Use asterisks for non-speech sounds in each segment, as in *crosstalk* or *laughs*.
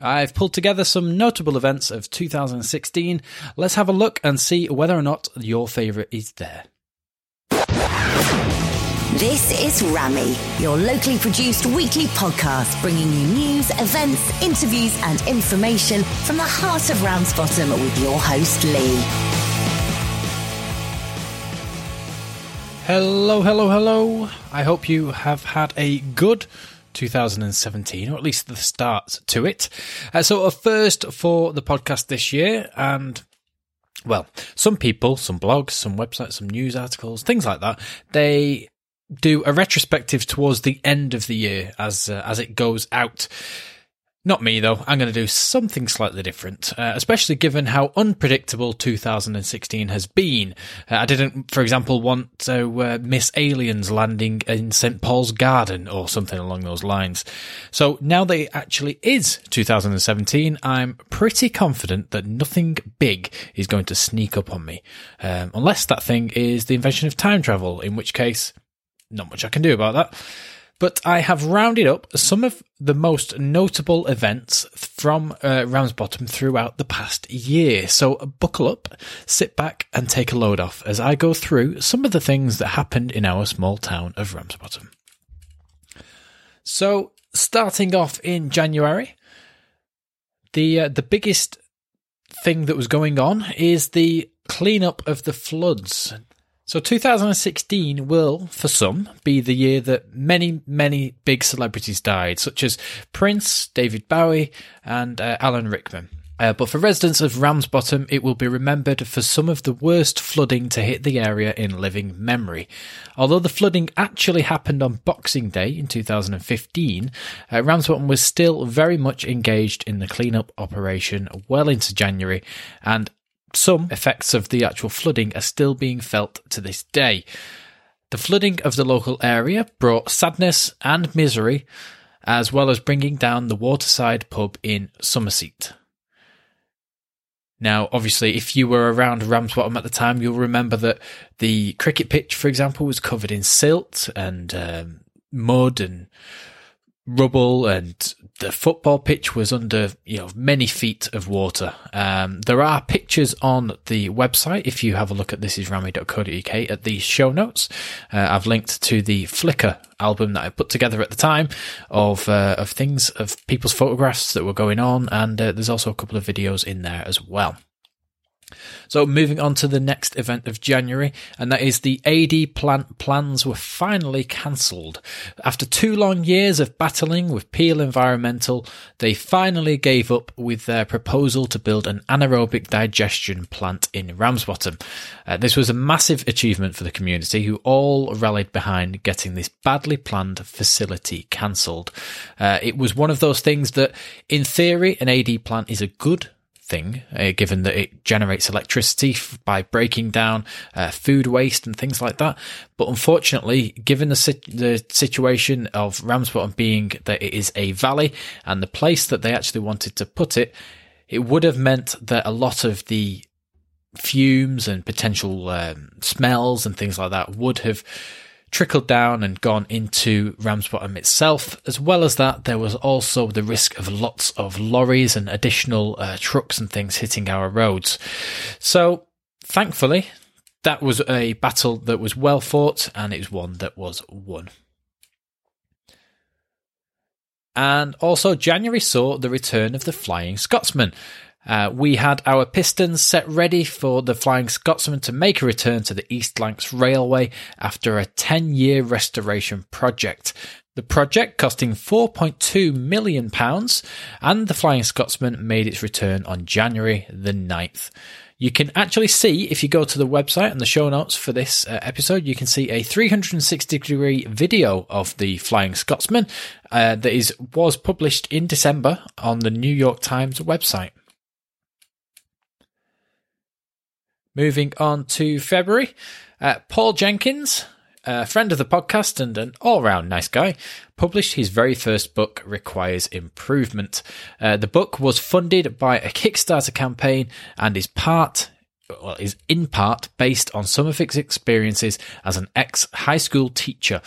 I've pulled together some notable events of 2016. Let's have a look and see whether or not your favourite is there. This is Rammy, your locally produced weekly podcast bringing you news, events, interviews, and information from the heart of Ramsbottom with your host, Lee. Hello, hello, hello. I hope you have had a good 2017, or at least the start to it. Uh, so, a first for the podcast this year, and well, some people, some blogs, some websites, some news articles, things like that, they do a retrospective towards the end of the year as uh, as it goes out. Not me though. I'm going to do something slightly different, uh, especially given how unpredictable 2016 has been. Uh, I didn't, for example, want to uh, miss aliens landing in St Paul's Garden or something along those lines. So now that it actually is 2017, I'm pretty confident that nothing big is going to sneak up on me, um, unless that thing is the invention of time travel, in which case, not much I can do about that but I have rounded up some of the most notable events from uh, Ramsbottom throughout the past year. So buckle up, sit back, and take a load off as I go through some of the things that happened in our small town of Ramsbottom. So, starting off in January, the uh, the biggest thing that was going on is the cleanup of the floods so 2016 will, for some, be the year that many, many big celebrities died, such as Prince, David Bowie, and uh, Alan Rickman. Uh, but for residents of Ramsbottom, it will be remembered for some of the worst flooding to hit the area in living memory. Although the flooding actually happened on Boxing Day in 2015, uh, Ramsbottom was still very much engaged in the cleanup operation well into January, and some effects of the actual flooding are still being felt to this day. The flooding of the local area brought sadness and misery, as well as bringing down the waterside pub in Summerseat. Now, obviously, if you were around Ramsbottom at the time, you'll remember that the cricket pitch, for example, was covered in silt and um, mud and rubble and the football pitch was under you know many feet of water. Um, there are pictures on the website if you have a look at thisisrammy.co.uk at the show notes. Uh, I've linked to the Flickr album that I put together at the time of uh, of things of people's photographs that were going on, and uh, there's also a couple of videos in there as well. So moving on to the next event of January, and that is the AD plant plans were finally cancelled. After two long years of battling with Peel Environmental, they finally gave up with their proposal to build an anaerobic digestion plant in Ramsbottom. Uh, this was a massive achievement for the community who all rallied behind getting this badly planned facility cancelled. Uh, it was one of those things that, in theory, an AD plant is a good thing, uh, given that it generates electricity f- by breaking down uh, food waste and things like that. But unfortunately, given the, si- the situation of Ramsbottom being that it is a valley and the place that they actually wanted to put it, it would have meant that a lot of the fumes and potential um, smells and things like that would have trickled down and gone into Ramsbottom itself. As well as that, there was also the risk of lots of lorries and additional uh, trucks and things hitting our roads. So, thankfully, that was a battle that was well fought and it was one that was won. And also, January saw the return of the Flying Scotsman, uh, we had our pistons set ready for the Flying Scotsman to make a return to the East Lancs Railway after a 10 year restoration project. The project costing £4.2 million, and the Flying Scotsman made its return on January the 9th. You can actually see, if you go to the website and the show notes for this uh, episode, you can see a 360 degree video of the Flying Scotsman uh, that is was published in December on the New York Times website. Moving on to February, uh, Paul Jenkins, a friend of the podcast and an all round nice guy, published his very first book, Requires Improvement. Uh, the book was funded by a Kickstarter campaign and is part well, is in part based on some of his experiences as an ex high school teacher.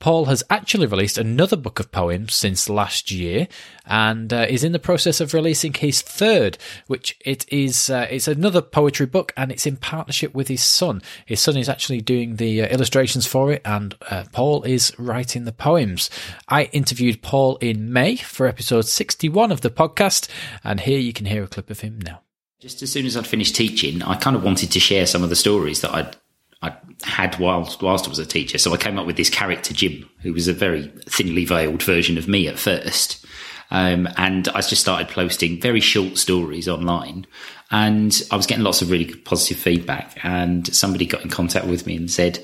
Paul has actually released another book of poems since last year, and uh, is in the process of releasing his third, which it is uh, it's another poetry book, and it's in partnership with his son. His son is actually doing the uh, illustrations for it, and uh, Paul is writing the poems. I interviewed Paul in May for episode sixty-one of the podcast, and here you can hear a clip of him now. Just as soon as I'd finished teaching, I kind of wanted to share some of the stories that I'd I had whilst whilst I was a teacher. So I came up with this character Jim, who was a very thinly veiled version of me at first. Um, and I just started posting very short stories online, and I was getting lots of really positive feedback. And somebody got in contact with me and said,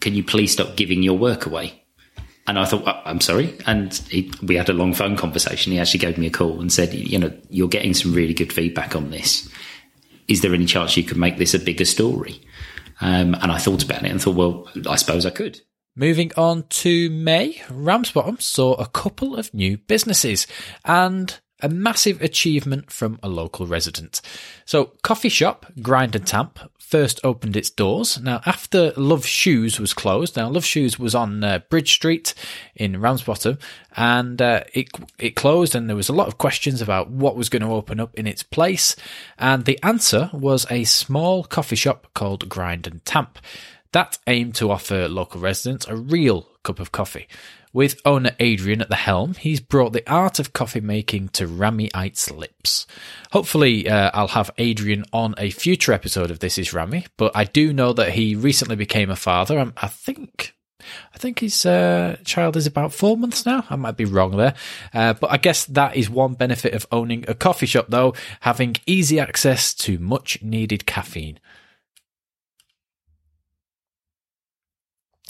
"Can you please stop giving your work away?" And I thought, I'm sorry. And he, we had a long phone conversation. He actually gave me a call and said, you know, you're getting some really good feedback on this. Is there any chance you could make this a bigger story? Um, and I thought about it and thought, well, I suppose I could. Moving on to May, Ramsbottom saw a couple of new businesses and a massive achievement from a local resident. So, coffee shop Grind and Tamp first opened its doors. Now, after Love Shoes was closed, now Love Shoes was on uh, Bridge Street in Ramsbottom, and uh, it it closed, and there was a lot of questions about what was going to open up in its place, and the answer was a small coffee shop called Grind and Tamp. That aimed to offer local residents a real cup of coffee. With owner Adrian at the helm, he's brought the art of coffee making to Ramiite's lips. Hopefully, uh, I'll have Adrian on a future episode of This Is Rammy, but I do know that he recently became a father. I think I think his uh, child is about four months now. I might be wrong there. Uh, but I guess that is one benefit of owning a coffee shop, though, having easy access to much needed caffeine.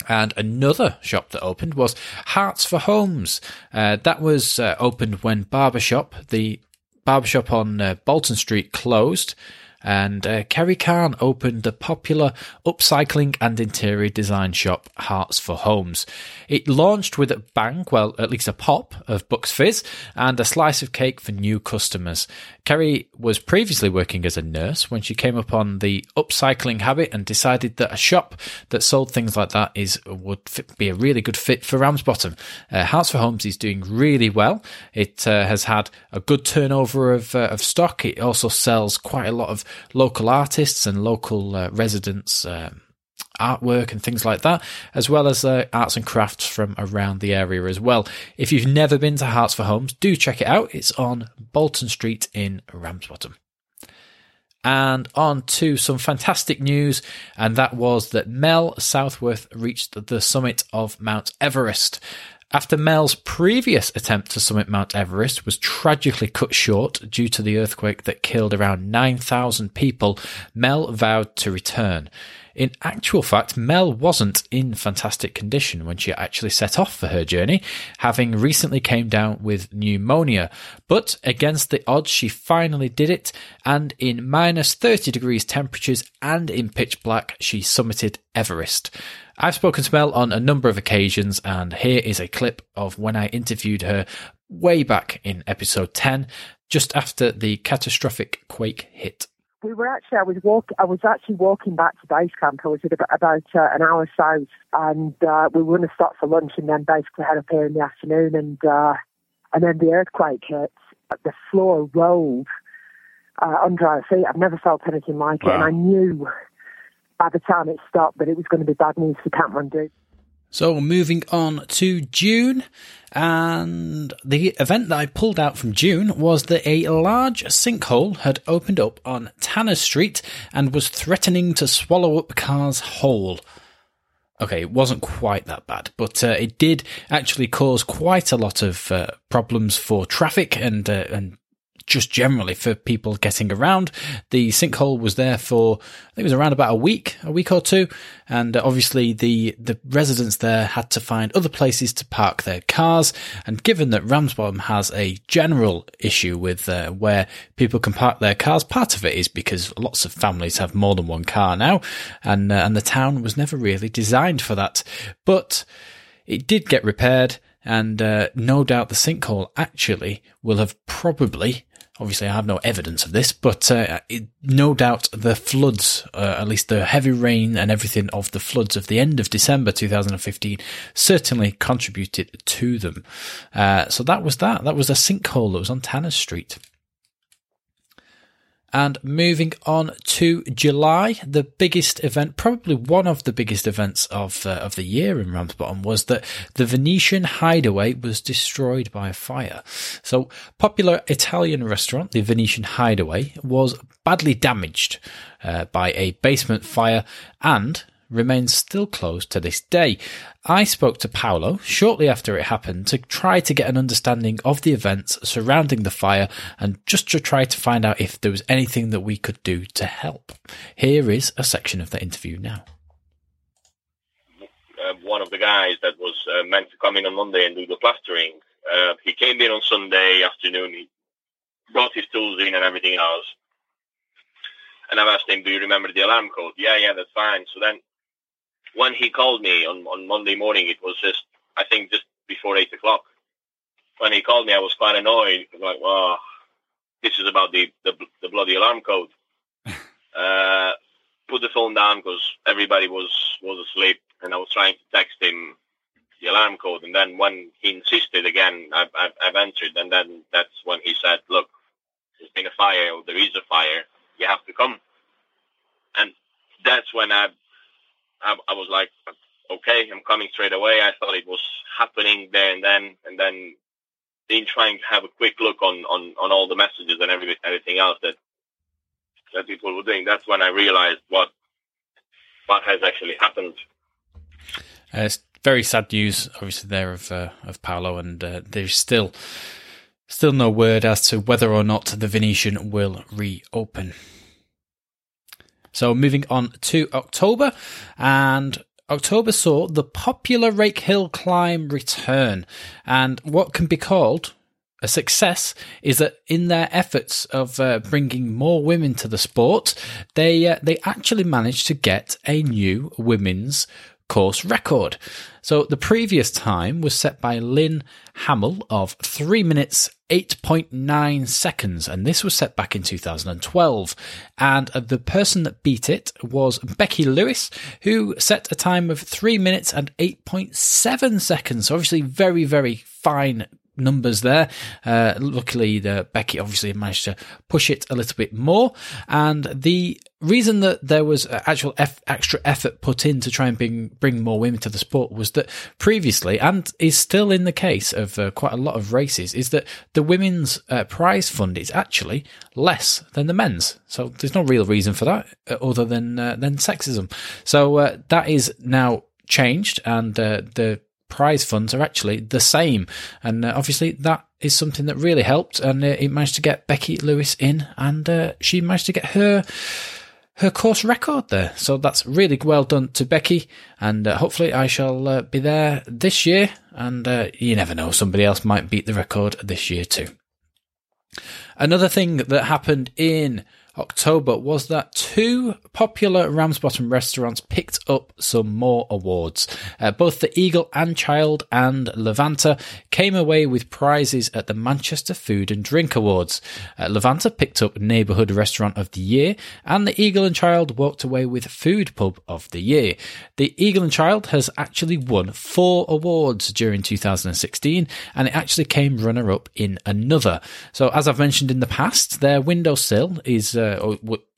And another shop that opened was Hearts for Homes. Uh, that was uh, opened when Barbershop, the barbershop on uh, Bolton Street, closed and uh, Kerry Khan opened the popular upcycling and interior design shop Hearts for Homes. It launched with a bang, well, at least a pop of Bucks Fizz and a slice of cake for new customers. Kerry was previously working as a nurse when she came upon the upcycling habit and decided that a shop that sold things like that is would fit, be a really good fit for Ramsbottom. Uh, Hearts for Homes is doing really well. It uh, has had a good turnover of, uh, of stock. It also sells quite a lot of local artists and local uh, residents. Um, artwork and things like that, as well as uh, arts and crafts from around the area as well. If you've never been to Hearts for Homes, do check it out. It's on Bolton Street in Ramsbottom. And on to some fantastic news, and that was that Mel Southworth reached the summit of Mount Everest. After Mel's previous attempt to summit Mount Everest was tragically cut short due to the earthquake that killed around 9,000 people, Mel vowed to return. In actual fact, Mel wasn't in fantastic condition when she actually set off for her journey, having recently came down with pneumonia. But against the odds, she finally did it, and in minus 30 degrees temperatures and in pitch black, she summited Everest. I've spoken to Mel on a number of occasions, and here is a clip of when I interviewed her way back in episode 10, just after the catastrophic quake hit we were actually, I was walk, I was actually walking back to base camp. I was at about, about uh, an hour south, and uh, we were going to stop for lunch, and then basically head up here in the afternoon, and uh, and then the earthquake hit. The floor rolled uh, under our feet. I've never felt anything like wow. it, and I knew by the time it stopped that it was going to be bad news for Kathmandu. So moving on to June, and the event that I pulled out from June was that a large sinkhole had opened up on Tanner Street and was threatening to swallow up cars whole. Okay, it wasn't quite that bad, but uh, it did actually cause quite a lot of uh, problems for traffic and uh, and just generally for people getting around. The sinkhole was there for, I think it was around about a week, a week or two. And obviously the, the residents there had to find other places to park their cars. And given that Ramsbottom has a general issue with uh, where people can park their cars, part of it is because lots of families have more than one car now. And, uh, and the town was never really designed for that. But it did get repaired and uh, no doubt the sinkhole actually will have probably Obviously, I have no evidence of this, but uh, it, no doubt the floods, uh, at least the heavy rain and everything of the floods of the end of December 2015, certainly contributed to them. Uh, so that was that. That was a sinkhole that was on Tanner Street. And moving on to July, the biggest event, probably one of the biggest events of uh, of the year in Ramsbottom, was that the Venetian Hideaway was destroyed by a fire. So, popular Italian restaurant, the Venetian Hideaway, was badly damaged uh, by a basement fire, and remains still closed to this day. I spoke to Paolo shortly after it happened to try to get an understanding of the events surrounding the fire and just to try to find out if there was anything that we could do to help. Here is a section of the interview now. Uh, one of the guys that was uh, meant to come in on Monday and do the plastering, uh, he came in on Sunday afternoon. He brought his tools in and everything else. And I've asked him, do you remember the alarm code? Yeah, yeah, that's fine. So then when he called me on, on Monday morning, it was just, I think, just before 8 o'clock. When he called me, I was quite annoyed. Like, well, this is about the, the, the bloody alarm code. *laughs* uh, put the phone down because everybody was, was asleep and I was trying to text him the alarm code. And then when he insisted again, I've, I've, I've answered. And then that's when he said, look, there's been a fire or there is a fire. You have to come. And that's when I I, I was like, okay, I'm coming straight away. I thought it was happening there and then, and then in trying to have a quick look on, on, on all the messages and every, everything else that that people were doing, that's when I realized what what has actually happened. Uh, it's very sad news, obviously, there of uh, of Paolo, and uh, there's still still no word as to whether or not the Venetian will reopen. So moving on to October and October saw the popular Rake Hill climb return. And what can be called a success is that in their efforts of uh, bringing more women to the sport, they uh, they actually managed to get a new women's course record. So the previous time was set by Lynn Hamill of 3 minutes 8.9 seconds, and this was set back in 2012. And the person that beat it was Becky Lewis, who set a time of 3 minutes and 8.7 seconds. So obviously, very, very fine numbers there. Uh, luckily, the Becky obviously managed to push it a little bit more, and the reason that there was actual eff- extra effort put in to try and bring bring more women to the sport was that previously, and is still in the case of uh, quite a lot of races, is that the women's uh, prize fund is actually less than the men's. So there's no real reason for that uh, other than uh, than sexism. So uh, that is now changed, and uh, the prize funds are actually the same. And uh, obviously, that is something that really helped. And uh, it managed to get Becky Lewis in, and uh, she managed to get her her course record there. So that's really well done to Becky. And uh, hopefully, I shall uh, be there this year. And uh, you never know, somebody else might beat the record this year too. Another thing that happened in October was that two popular Ramsbottom restaurants picked up some more awards. Uh, both the Eagle and Child and Levanter came away with prizes at the Manchester Food and Drink Awards. Uh, Levanter picked up Neighbourhood Restaurant of the Year, and the Eagle and Child walked away with Food Pub of the Year. The Eagle and Child has actually won four awards during 2016, and it actually came runner up in another. So, as I've mentioned in the past, their windowsill is uh,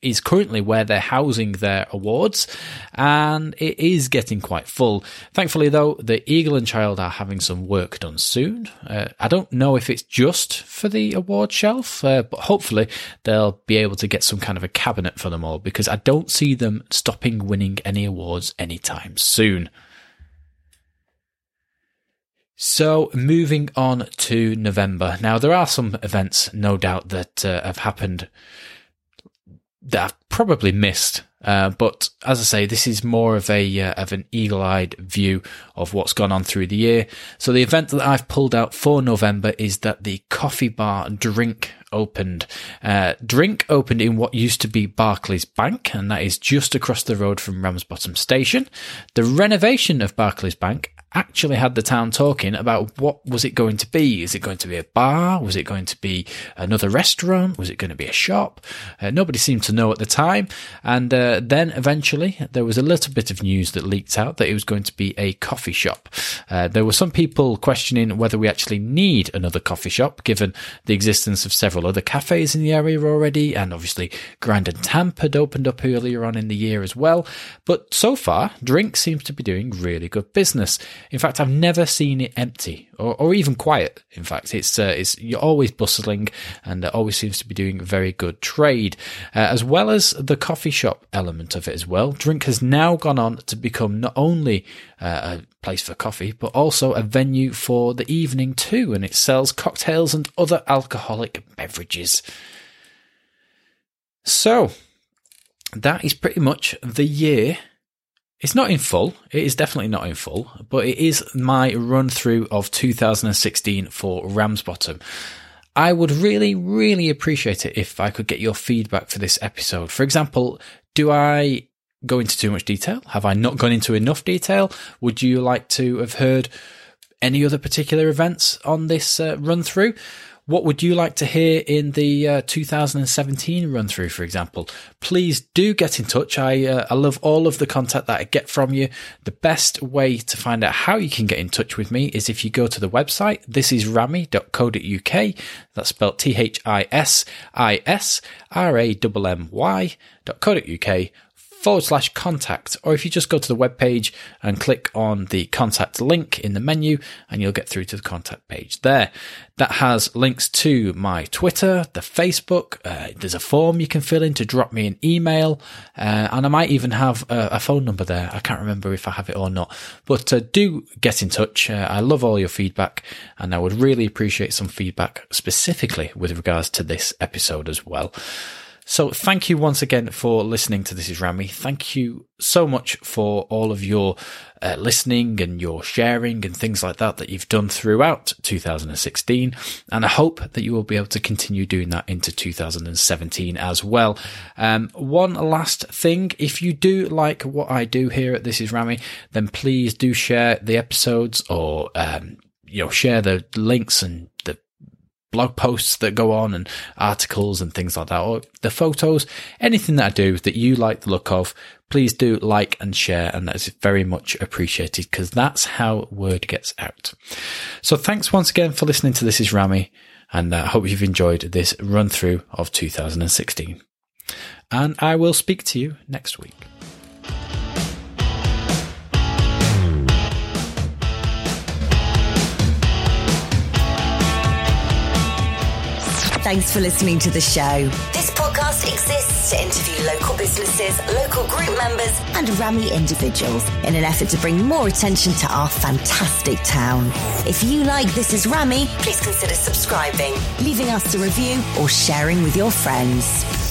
is currently where they're housing their awards, and it is getting quite full. Thankfully, though, the Eagle and Child are having some work done soon. Uh, I don't know if it's just for the award shelf, uh, but hopefully they'll be able to get some kind of a cabinet for them all because I don't see them stopping winning any awards anytime soon. So, moving on to November. Now, there are some events, no doubt, that uh, have happened that I've probably missed. Uh, but as I say, this is more of a uh, of an eagle-eyed view of what's gone on through the year. So the event that I've pulled out for November is that the coffee bar drink opened. Uh, drink opened in what used to be Barclays Bank, and that is just across the road from Ramsbottom Station. The renovation of Barclays Bank actually had the town talking about what was it going to be? Is it going to be a bar? Was it going to be another restaurant? Was it going to be a shop? Uh, nobody seemed to know at the time. And uh, then eventually there was a little bit of news that leaked out that it was going to be a coffee shop. Uh, there were some people questioning whether we actually need another coffee shop given the existence of several other cafes in the area already. And obviously Grind and Tamp had opened up earlier on in the year as well. But so far, Drink seems to be doing really good business. In fact, I've never seen it empty or, or even quiet. In fact, it's uh, it's you're always bustling and it always seems to be doing very good trade, uh, as well as the coffee shop element of it as well. Drink has now gone on to become not only uh, a place for coffee, but also a venue for the evening too, and it sells cocktails and other alcoholic beverages. So that is pretty much the year it's not in full. It is definitely not in full, but it is my run through of 2016 for Ramsbottom. I would really, really appreciate it if I could get your feedback for this episode. For example, do I go into too much detail? Have I not gone into enough detail? Would you like to have heard any other particular events on this uh, run through? What would you like to hear in the uh, 2017 run through, for example? Please do get in touch. I, uh, I love all of the contact that I get from you. The best way to find out how you can get in touch with me is if you go to the website. This is rammy.co.uk. That's spelled T H I S I S R A M M Y.co.uk forward slash contact, or if you just go to the web page and click on the contact link in the menu, and you'll get through to the contact page there. That has links to my Twitter, the Facebook. Uh, there's a form you can fill in to drop me an email, uh, and I might even have a, a, phone number there. I can't remember if I have it or not, but uh, do get in touch. Uh, I love all your feedback, and I would really appreciate some feedback specifically with regards to this episode as well. So thank you once again for listening to This is Rammy. Thank you so much for all of your uh, listening and your sharing and things like that that you've done throughout 2016. And I hope that you will be able to continue doing that into 2017 as well. Um, one last thing. If you do like what I do here at This is Rammy, then please do share the episodes or, um, you know, share the links and the blog posts that go on and articles and things like that, or the photos, anything that I do that you like the look of, please do like and share. And that is very much appreciated because that's how word gets out. So thanks once again for listening to This is Rammy. And I hope you've enjoyed this run through of 2016. And I will speak to you next week. Thanks for listening to the show. This podcast exists to interview local businesses, local group members, and Rammy individuals in an effort to bring more attention to our fantastic town. If you like This is Rammy, please consider subscribing, leaving us a review, or sharing with your friends.